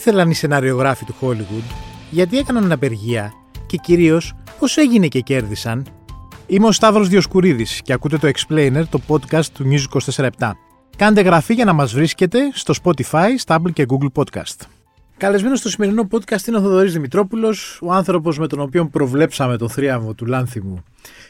ήθελαν οι σεναριογράφοι του Hollywood, γιατί έκαναν απεργία και κυρίως πώς έγινε και κέρδισαν. Είμαι ο Σταύρος Διοσκουρίδης και ακούτε το Explainer, το podcast του News 24 Κάντε γραφή για να μας βρίσκετε στο Spotify, Stable και Google Podcast. Καλεσμένο στο σημερινό podcast είναι ο Θοδωρής Δημητρόπουλος, ο άνθρωπος με τον οποίο προβλέψαμε τον θρίαμβο του Λάνθιμου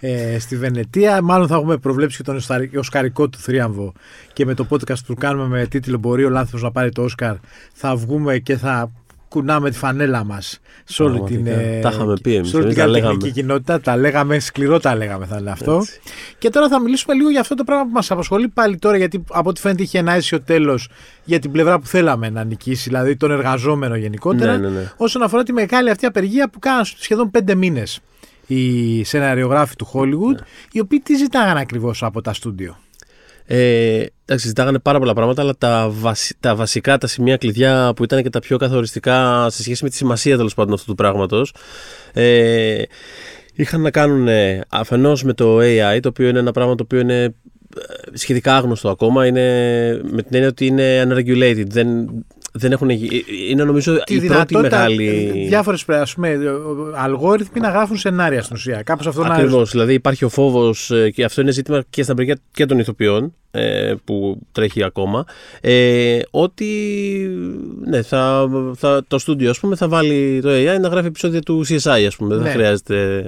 ε, στη Βενετία. Μάλλον θα έχουμε προβλέψει και τον οσκαρικό του θρίαμβο και με το podcast που κάνουμε με τίτλο Μπορεί ο Λάνθιμος να πάρει το Όσκαρ θα βγούμε και θα κουνάμε τη φανέλα μας σε όλη την, ε, τα είχαμε πει εμείς, σε όλη την καλλιτεχνική κοινότητα. Τα λέγαμε, σκληρό τα λέγαμε θα είναι αυτό. Έτσι. Και τώρα θα μιλήσουμε λίγο για αυτό το πράγμα που μας απασχολεί πάλι τώρα, γιατί από ό,τι φαίνεται είχε ένα αίσιο τέλος για την πλευρά που θέλαμε να νικήσει, δηλαδή τον εργαζόμενο γενικότερα. Ναι, ναι, ναι. Όσον αφορά τη μεγάλη αυτή απεργία που κάναν σχεδόν πέντε μήνες οι σεναριογράφοι του Hollywood, ναι. οι οποίοι τι ζητάγαν ακριβώς από τα στούντιο; Ε, εντάξει, ζητάγανε πάρα πολλά πράγματα, αλλά τα, τα βασικά, τα σημεία κλειδιά που ήταν και τα πιο καθοριστικά σε σχέση με τη σημασία τέλος πάντων αυτού του πράγματος. Ε, είχαν να κάνουν ε, αφενός με το AI, το οποίο είναι ένα πράγμα το οποίο είναι ε, σχετικά άγνωστο ακόμα. Είναι, με την έννοια ότι είναι unregulated. Δεν, δεν έχουν, είναι νομίζω η πρώτη μεγάλη. Διάφορες αλγόριθμοι να γράφουν σενάρια στην ουσία. Κάπως αυτό Ακριβώς. Να... Δηλαδή υπάρχει ο φόβος και αυτό είναι ζήτημα και στα παιδιά και των ηθοποιών ε, που τρέχει ακόμα. Ε, ότι ναι, θα, θα, το στούντιο ας πούμε, θα βάλει το AI να γράφει επεισόδια του CSI, ας πούμε. Δεν ναι. χρειάζεται.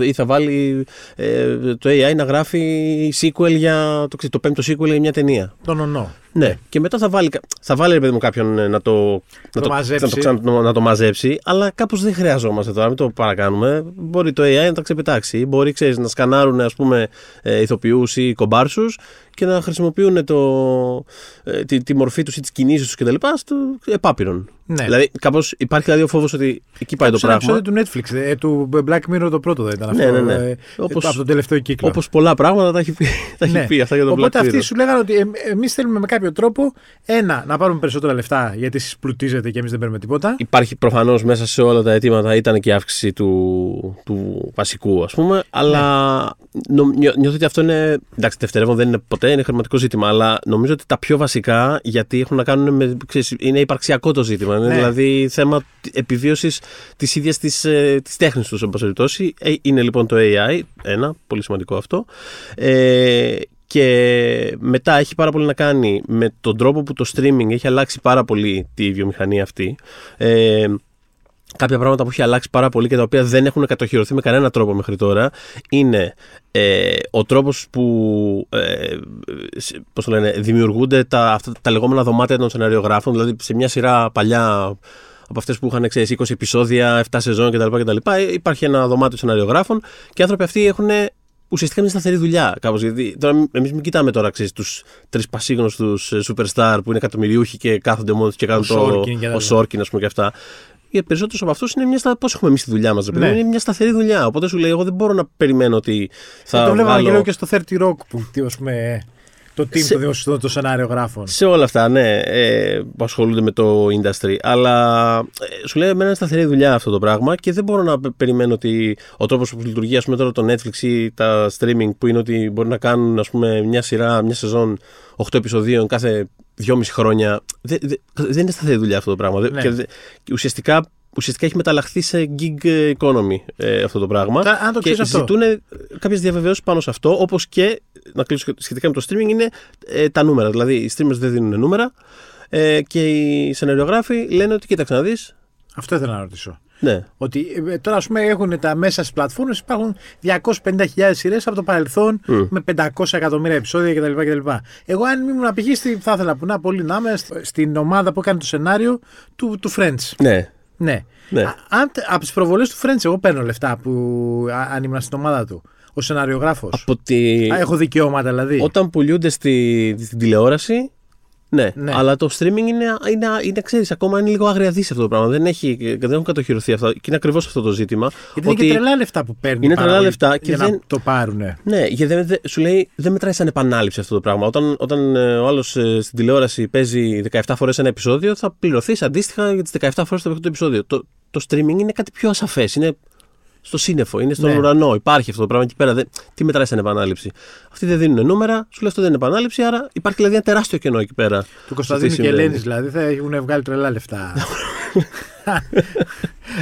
Ή θα βάλει ε, το AI να γράφει sequel για το, το πέμπτο sequel για μια ταινία. Το νονό. Ναι, και μετά θα βάλει, θα βάλει παιδί μου, κάποιον ε, να το, να το, μαζέψει. Να, το, να το μαζέψει, αλλά κάπως δεν χρειαζόμαστε τώρα, μην το παρακάνουμε. Μπορεί το AI να τα ξεπετάξει. Μπορεί, ξέρεις, να σκανάρουν ας πούμε, ε, ηθοποιούς ή κομπάρσους και να χρησιμοποιούν το, ε, τη, τη, μορφή τους ή τις κινήσεις τους κτλ. στο επάπειρον. Ναι. Δηλαδή, κάπως υπάρχει δηλαδή ο φόβος ότι εκεί πάει το πράγμα. Είναι του Netflix, ε, του Black Mirror το πρώτο δεν ήταν ναι, αυτό. Ναι, ναι, ναι. Ε, όπως, από τον τελευταίο κύκλο. Όπως πολλά πράγματα τα έχει πει, τα έχει ναι. πει αυτά για τον Οπότε Black Mirror. αυτοί σου λέγανε ότι ε, εμείς θέλουμε με κάποιο τρόπο ένα να πάρουμε περισσότερα λεφτά γιατί εσεί πλουτίζετε και εμείς δεν παίρνουμε τίποτα. Υπάρχει προφανώς μέσα σε όλα τα αιτήματα ήταν και η αύξηση του, του βασικού ας πούμε. Αλλά ναι. νιώθω ότι αυτό είναι. Εντάξει, δευτερεύον δεν είναι ποτέ, είναι χρηματικό ζήτημα. Αλλά νομίζω ότι τα πιο βασικά γιατί έχουν να κάνουν με. Ξέρεις, είναι υπαρξιακό το ζήτημα. Είναι ναι. δηλαδή θέμα επιβίωσης της ίδιας της ε, τέχνης τους, εν περιπτώσει. Ε, είναι λοιπόν το AI, ένα, πολύ σημαντικό αυτό. Ε, και μετά έχει πάρα πολύ να κάνει με τον τρόπο που το streaming έχει αλλάξει πάρα πολύ τη βιομηχανία αυτή. Ε, κάποια πράγματα που έχει αλλάξει πάρα πολύ και τα οποία δεν έχουν κατοχυρωθεί με κανένα τρόπο μέχρι τώρα είναι ε, ο τρόπος που ε, πώς το λένε, δημιουργούνται τα, αυτά, τα λεγόμενα δωμάτια των σεναριογράφων δηλαδή σε μια σειρά παλιά από αυτές που είχαν ξέρεις, 20 επεισόδια, 7 σεζόν κτλ. κτλ. Υπάρχει ένα δωμάτιο σεναριογράφων και οι άνθρωποι αυτοί έχουν ουσιαστικά μια σταθερή δουλειά. Κάπως, γιατί τώρα εμείς μην κοιτάμε τώρα τους τρεις πασίγνωστους ε, superstar που είναι εκατομμυριούχοι και κάθονται μόνο και κάνουν ο το. Ο Σόρκιν, ας πούμε και αυτά οι περισσότερους από αυτούς είναι μια. Πώς έχουμε εμείς τη δουλειά μας, ναι. Είναι μια σταθερή δουλειά. Οπότε σου λέει, εγώ δεν μπορώ να περιμένω ότι θα. Ε, το βλέπαμε βάλω... και στο 30 Rock που ας πούμε, το team σε... το, το σενάριο γράφων. Σε όλα αυτά, ναι, ε, που ασχολούνται με το industry. Αλλά ε, σου λέει, εμένα είναι σταθερή δουλειά αυτό το πράγμα και δεν μπορώ να περιμένω ότι ο τρόπος που λειτουργεί, ας πούμε, τώρα το Netflix ή τα streaming που είναι ότι μπορεί να κάνουν ας πούμε, μια σειρά, μια σεζόν 8 επεισοδίων κάθε δυόμιση χρόνια. Δεν, δεν είναι σταθερή δουλειά αυτό το πράγμα. Ναι. Και, ουσιαστικά ουσιαστικά έχει μεταλλαχθεί σε gig economy ε, αυτό το πράγμα. αν το και ζητούν κάποιες διαβεβαιώσεις πάνω σε αυτό, όπως και να κλείσω σχετικά με το streaming είναι ε, τα νούμερα. Δηλαδή, οι streamers δεν δίνουν νούμερα ε, και οι σεναριογράφοι λένε ότι κοίταξε να δεις. Αυτό ήθελα να ρωτήσω. Ναι. Ότι ε, τώρα, ας πούμε, έχουν τα μέσα στις πλατφόρμες, υπάρχουν 250.000 σειρές από το παρελθόν mm. με 500 εκατομμύρια επεισόδια κτλ. κτλ. Εγώ, αν ήμουν π.χ. θα ήθελα που να πολύ να είμαι στην ομάδα που έκανε το σενάριο του, του Friends. Ναι. Ναι. ναι. αν, από τις προβολές του Friends, εγώ παίρνω λεφτά που αν ήμουν στην ομάδα του. Ο σεναριογράφο. τη... έχω δικαιώματα δηλαδή. Όταν πουλούνται στη, στην τηλεόραση, ναι, ναι, αλλά το streaming είναι, είναι, είναι ξέρεις, ακόμα είναι λίγο αγριαδί αυτό το πράγμα. Δεν, έχει, δεν έχουν κατοχυρωθεί αυτά. Και είναι ακριβώς αυτό το ζήτημα. Γιατί ότι είναι και τρελά λεφτά που παίρνουν. Είναι τρελά λεφτά και δεν... να το πάρουν. Ναι, γιατί δεν, σου λέει δεν μετράει σαν επανάληψη αυτό το πράγμα. Όταν, όταν ε, ο άλλος ε, στην τηλεόραση παίζει 17 φορές ένα επεισόδιο, θα πληρωθείς αντίστοιχα για τις 17 φορές το επεισόδιο. Το, το streaming είναι κάτι πιο ασαφές. Είναι στο σύννεφο, είναι στον Ναι. ουρανό. Υπάρχει αυτό το πράγμα εκεί πέρα. Δεν, τι μετράει σαν επανάληψη; Αυτοί δεν δίνουν νούμερα, σου λέει αυτό δεν είναι επανάληψη, άρα υπάρχει δηλαδή ένα τεράστιο κενό εκεί πέρα. Του Κωνσταντίνου Τι και συμβαίνει. Ελένη δηλαδή θα έχουν βγάλει τρελά λεφτά.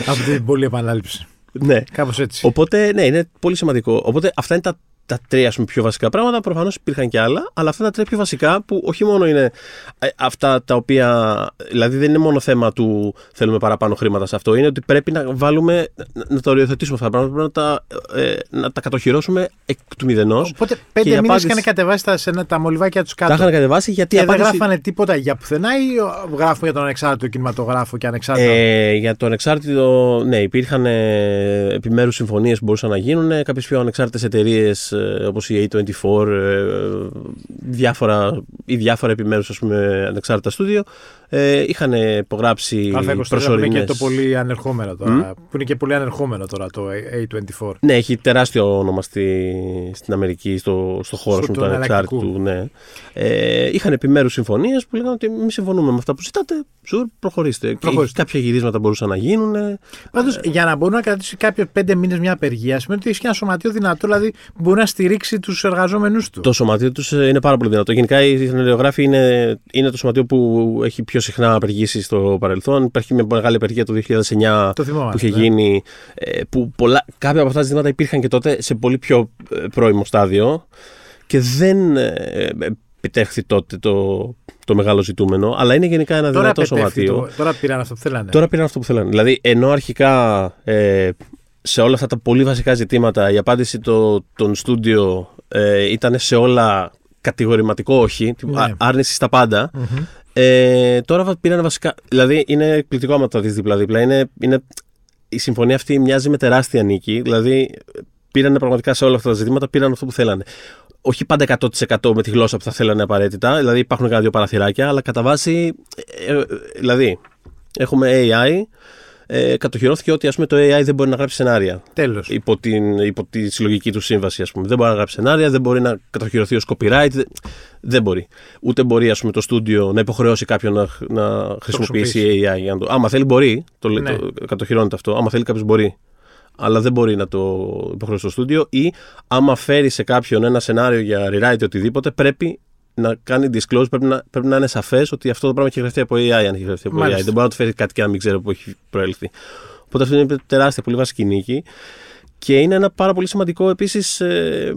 Από την πολλή επανάληψη. Ναι. Κάπως έτσι. Οπότε, ναι, είναι πολύ σημαντικό. Οπότε αυτά είναι τα, τα τρία ας πούμε, πιο βασικά πράγματα. Προφανώς υπήρχαν και άλλα, αλλά αυτά είναι τα τρία πιο βασικά που όχι μόνο είναι ε, αυτά τα οποία. Δηλαδή δεν είναι μόνο θέμα του θέλουμε παραπάνω χρήματα σε αυτό. Είναι ότι πρέπει να βάλουμε. να, να τα οριοθετήσουμε αυτά τα πράγματα. Πρέπει να τα, ε, να τα κατοχυρώσουμε εκ του μηδενός. Οπότε η πέντε μήνες απάντηση- είχαν κατεβάσει τα, σε, τα μολυβάκια τους Τα κάτω. είχαν κατεβάσει γιατί Και η δεν απάντηση- γράφανε τίποτα για πουθενά ή ο, γράφουμε για τον ανεξάρτητο κινηματογράφο και ανεξάρτητο. Ε, για το ανεξάρτητο, ναι, υπήρχαν ε, επιμέρους συμφωνίες που μπορούσαν να γίνουν. Ε, κάποιες πιο ανεξάρτητες εταιρείες ε, όπως η A24 ε, διάφορα, ή διάφορα επιμέρους ας πούμε, ανεξάρτητα στούντιο ε, είχαν υπογράψει Α24 που είναι προσωρινές... και το πολύ ανερχόμενο τώρα. Μμ. Που είναι και πολύ ανερχόμενο τώρα το A24. Ναι, έχει τεράστιο όνομα στη, στην Αμερική, στο, στο χώρο Στο σου, του του ανεξάρτητου. Ναι. Ε, είχαν επιμέρους συμφωνίες που λέγανε ότι εμεί συμφωνούμε με αυτά που ζητάτε. Σουρ, προχωρήστε. Προχωρήστε. Κάποια γυρίσματα μπορούσαν να γίνουν. Πάντως, για να μπορεί να κρατήσει κάποιο πέντε μήνες μια απεργία, σημαίνει ότι έχει και ένα σωματείο δυνατό, δηλαδή που μπορεί να στηρίξει τους εργαζόμενους του. Το σωματείο τους είναι πάρα πολύ δυνατό. Γενικά οι σενεριογράφοι είναι, είναι το σωματείο που έχει πιο συχνά απεργήσει στο παρελθόν. Υπάρχει μια μεγάλη απεργία το 2009 Το θυμόμαστε. που είχε ναι. γίνει. ε, Που πολλά, κάποια από αυτά τα ζητήματα υπήρχαν και τότε σε πολύ πιο ε, πρώιμο στάδιο και δεν ε, επιτέχθη τότε το, το μεγάλο ζητούμενο. Αλλά είναι γενικά ένα Τώρα, δυνατό πετεύχθη σωματείο. το, τώρα πήραν αυτό που θέλανε. Τώρα πήραν αυτό που θέλανε. Δηλαδή, ενώ αρχικά ε, σε όλα αυτά τα πολύ βασικά ζητήματα η απάντηση το, των στούντιο ε, ήταν σε όλα κατηγορηματικό όχι, τύπου Ναι. α- άρνηση στα πάντα. Μμμ. Ε, τώρα βα- πήραν βασικά. Δηλαδή, είναι εκπληκτικό άμα το δεις δίπλα-δίπλα. Είναι, είναι, η συμφωνία αυτή μοιάζει με τεράστια νίκη. Δηλαδή, πήραν πραγματικά σε όλα αυτά τα ζητήματα, πήραν αυτό που θέλανε. Όχι πάντα 100% με τη γλώσσα που θα θέλανε απαραίτητα. Δηλαδή, υπάρχουν κάνα δύο παραθυράκια, αλλά κατά βάση. ε, ε, δηλαδή, έχουμε AI. Ε, κατοχυρώθηκε ότι ας πούμε, το AI δεν μπορεί να γράψει σενάρια Τέλος. υπό, την, υπό τη συλλογική του σύμβαση, ας πούμε. Δεν μπορεί να γράψει σενάρια, δεν μπορεί να κατοχυρωθεί ως copyright. Δεν, δεν μπορεί. Ούτε μπορεί, ας πούμε, το στούντιο να υποχρεώσει κάποιον να, να χρησιμοποιήσει AI. για να το, άμα θέλει, μπορεί. Το, Ναι. το, κατοχυρώνεται αυτό. Άμα θέλει, κάποιος μπορεί. Αλλά δεν μπορεί να το υποχρεώσει το στούντιο. Ή άμα φέρει σε κάποιον ένα σενάριο για rewrite ή οτιδήποτε, πρέπει να κάνει disclose, πρέπει να, πρέπει να είναι σαφές ότι αυτό το πράγμα έχει γραφτεί από AI. Αν έχει γραφτεί από Μάλιστα. AI. Δεν μπορεί να του φέρει κάτι και να μην ξέρει από πού έχει προέλθει. Οπότε αυτό είναι τεράστια, πολύ βασική νίκη. Και είναι ένα πάρα πολύ σημαντικό επίσης ε,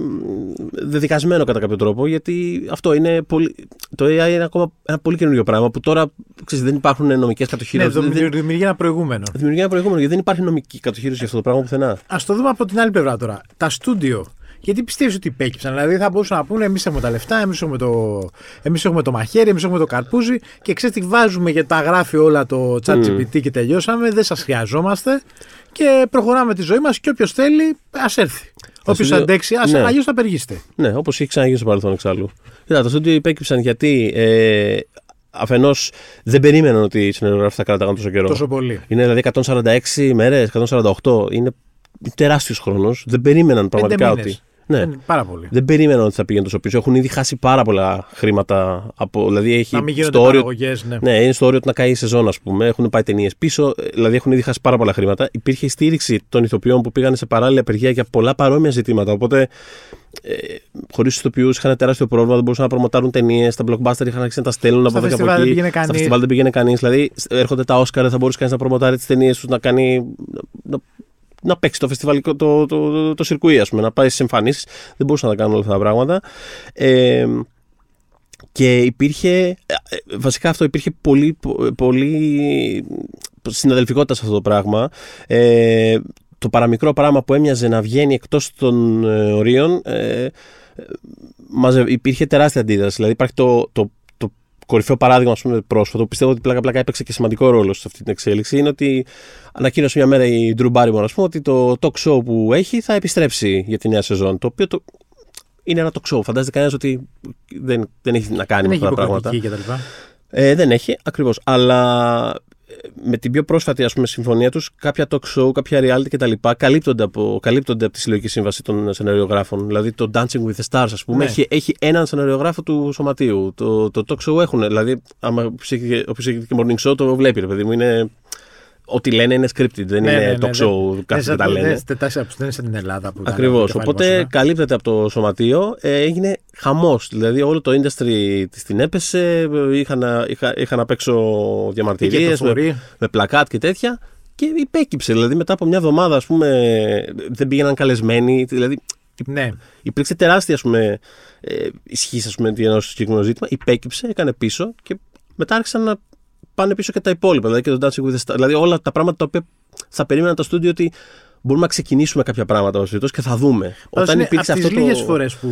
δεδικασμένο κατά κάποιο τρόπο, γιατί αυτό είναι πολύ. Το AI είναι ακόμα ένα πολύ καινούριο πράγμα που τώρα ξέρεις, δεν υπάρχουν νομικές Ναι, κατοχυρώσει. το δεν, δεν, δημιουργεί ένα προηγούμενο. δημιουργεί ένα προηγούμενο γιατί δεν υπάρχει νομική κατοχύρωση για αυτό το πράγμα πουθενά. Α το δούμε από την άλλη πλευρά τώρα. Τα στούντιο. Γιατί πιστεύεις ότι υπέκυψαν; Δηλαδή θα μπορούσαν να πούνε: Εμείς έχουμε τα λεφτά, εμείς έχουμε, το... εμείς έχουμε το μαχαίρι, εμείς έχουμε το καρπούζι και ξέρεις τι βάζουμε και τα γράφει όλα το chat GPT και τελειώσαμε. Δεν σας χρειαζόμαστε και προχωράμε τη ζωή μας και όποιος θέλει, ας έρθει. Όποιος στούντιο- αντέξει, ας... ναι. αλλιώς θα απεργήσετε. Ναι, όπως έχει ξαναγίνει στο παρελθόν εξάλλου. Κοίτα, τα στούντιο υπέκυψαν γιατί ε, αφενός δεν περίμεναν ότι οι συνεργογράφοι θα κράταγαν τόσο καιρό. Τόσο πολύ. Είναι δηλαδή 146 μέρες, 148. Είναι τεράστιος χρόνος. Δεν περίμεναν πραγματικά μήνες. ότι. Ναι. Είναι πάρα πολύ. Δεν περίμεναν ότι θα πήγαινε τόσο πίσω. Έχουν ήδη χάσει πάρα πολλά χρήματα. Από, δηλαδή έχει Να μην γίνονται στο όριο, παραγωγές. Ναι. ναι, είναι στο όριο του να καεί η σεζόν, ας πούμε. Έχουν πάει ταινίες πίσω. ε, Δηλαδή έχουν ήδη χάσει πάρα πολλά χρήματα. Υπήρχε στήριξη των ηθοποιών που πήγαν σε παράλληλη απεργία για πολλά παρόμοια ζητήματα. Οπότε ε, χωρίς του ηθοποιούς είχαν τεράστιο πρόβλημα. Δεν μπορούσαν να προμοτάρουν ταινίες. Τα blockbuster είχαν αρχίσει να τα στέλνουν Στα από εδώ και φεστιβάλ από δεν εκεί. πήγαινε Στα κανείς. φεστιβάλ δεν πήγαινε κανείς. Δηλαδή έρχονται τα Όσκαρ, δεν θα μπορούσε κανείς να προμοτάρει τις ταινίες τους, να κάνει. Να, να παίξει το φεστιβάλ, το, το, το, το, σιρκουί, ας πούμε, να πάει στι εμφανίσεις. Δεν μπορούσαν να κάνουν όλα αυτά τα πράγματα. Ε, και υπήρχε, ε, ε, βασικά αυτό υπήρχε πολύ, πο- πολύ συναδελφικότητα σε αυτό το πράγμα. Ε, το παραμικρό πράγμα που έμοιαζε να βγαίνει εκτός των ε, ορίων, ε, ε, μαζε- υπήρχε τεράστια αντίδραση. Δηλαδή υπάρχει το, το, το κορυφαίο παράδειγμα, ας πούμε, πρόσφατο, που πιστεύω ότι πλάκα πλάκα έπαιξε και σημαντικό ρόλο σε αυτή την εξέλιξη, είναι ότι ανακοίνωσε μια μέρα η Drew Barrymore, ας πούμε, ότι το talk show που έχει θα επιστρέψει για τη νέα σεζόν, το οποίο το, είναι ένα talk show. Φαντάζεται κανένας ότι δεν, δεν έχει να κάνει Δεν με έχει αυτά τα πράγματα. υποκριτική κτλ. Ε, δεν έχει, ακριβώς. Αλλά ε, με την πιο πρόσφατη ας πούμε, συμφωνία τους, κάποια talk show, κάποια reality κτλ. Καλύπτονται από, καλύπτονται από τη συλλογική σύμβαση των σεναριογράφων. Δηλαδή το Dancing with the Stars, ας πούμε, Ναι. έχει, έχει έναν σεναριογράφο του σωματείου. Το, το talk show έχουν. Δηλαδή, άμα όποιος έχει όποιος έχει και morning show, το βλέπει, ρε παιδί μου. Είναι ό,τι λένε είναι scripted, δεν Ναι, είναι ναι, ναι, talk show, Δεν κάθε τα δεν- λένε. δεν- δεν είναι σαν την Ελλάδα που. ήταν Ακριβώ. το κεφάλι Οπότε μας, καλύπτεται από το σωματείο. Ε, έγινε χαμό. Δηλαδή όλο το industry τη την έπεσε. ε, Είχαν, είχα, είχαν απ' έξω Είχε διαμαρτυρίε το φορεί. με πλακάτ και τέτοια. Και υπέκυψε. Δηλαδή μετά από μια εβδομάδα, ας πούμε, δεν πήγαιναν καλεσμένοι. Δηλαδή Ναι. υπήρξε τεράστια ας πούμε, ε, ισχύ ας πούμε, για ένα συγκεκριμένο ζήτημα. Υπέκυψε, έκανε πίσω και μετά άρχισαν να πάνε πίσω και τα υπόλοιπα. Δηλαδή και το Dancing with the Stars. Δηλαδή όλα τα πράγματα τα οποία θα περίμεναν το στούντιο ότι μπορούμε να ξεκινήσουμε κάποια πράγματα ως και θα δούμε. Πάντως Όταν είναι υπήρξε από αυτό τις το. λίγες φορές που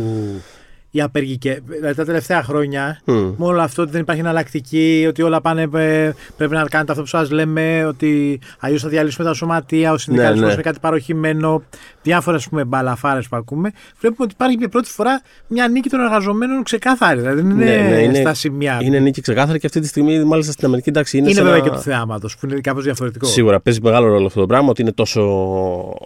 οι απεργοί και δηλαδή τα τελευταία χρόνια Μμ. με όλο αυτό ότι δεν υπάρχει εναλλακτική, ότι όλα πάνε, ε, πρέπει να κάνετε αυτό που σας λέμε, ότι αλλιώς θα διαλύσουμε τα σωματεία, ο συνδικαλισμός ναι. είναι κάτι παροχημένο, διάφορες ας πούμε, μπαλαφάρες που ακούμε. Βλέπουμε ότι υπάρχει για πρώτη φορά μια νίκη των εργαζομένων ξεκάθαρη. Δηλαδή δεν είναι, Ναι, ναι, είναι- στα σημεία. Είναι νίκη ξεκάθαρη και αυτή τη στιγμή, μάλιστα στην Αμερική, εντάξει, είναι, είναι σε βέβαια ένα- και του θεάματος που είναι κάπως διαφορετικό. Σίγουρα παίζει μεγάλο ρόλο αυτό το πράγμα, ότι είναι τόσο,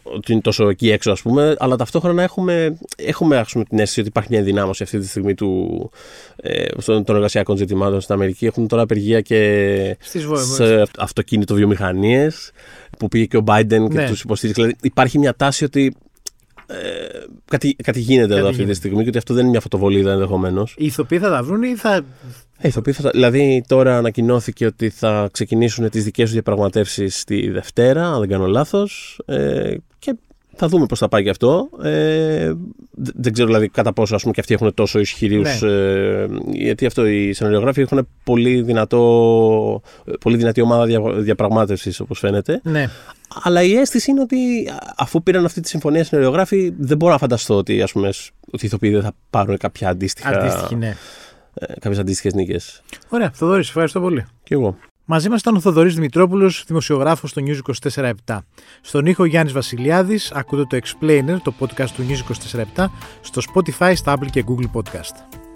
ότι είναι τόσο εκεί έξω, ας πούμε, αλλά ταυτόχρονα έχουμε, έχουμε ας πούμε, την αίσθηση ότι υπάρχει μια ενδυνάμωση αυτή τη στιγμή του, ε, των των εργασιακών ζητημάτων στην Αμερική. Έχουν τώρα απεργία και Στις βο- σε αυτοκίνητο βιομηχανίες που πήγε και ο Biden και Ναι. τους υποστήριξε. Δηλαδή υπάρχει μια τάση ότι ε, κάτι, κάτι γίνεται εδώ Κάτι αυτή τη γίνεται. στιγμή και ότι αυτό δεν είναι μια φωτοβολίδα ενδεχομένως. Οι ηθοποιοί θα τα βρουν ή θα. Ε, ηθοποιοί θα- δηλαδή τώρα ανακοινώθηκε ότι θα ξεκινήσουν τις δικές τους διαπραγματεύσεις τη Δευτέρα, αν δεν κάνω λάθος, ε, και θα δούμε πώς θα πάει και αυτό. Ε, δε- δεν ξέρω δηλαδή κατά πόσο ας πούμε, και αυτοί έχουν τόσο ισχυρούς, Ναι. ε, γιατί αυτό οι σεναριογράφοι έχουν πολύ, δυνατό, πολύ δυνατή ομάδα δια, διαπραγμάτευσης όπως φαίνεται. Ναι. Αλλά η αίσθηση είναι ότι αφού πήραν αυτή τη συμφωνία σεναριογράφοι δεν μπορώ να φανταστώ ότι, ας πούμε, ότι οι ηθοποιοί δεν θα πάρουν κάποια αντίστοιχα, Αντίστοιχη, ναι. ε, κάποιες αντίστοιχες νίκες. Ωραία, Θοδωρής, σε ευχαριστώ πολύ. Και εγώ. Μαζί μας ήταν ο Θοδωρής Δημητρόπουλος, δημοσιογράφος στο News 24-7. Στον ήχο Γιάννης Βασιλιάδης, ακούτε το Explainer, το podcast του News 24-7, στο Spotify, στα Apple και Google Podcast.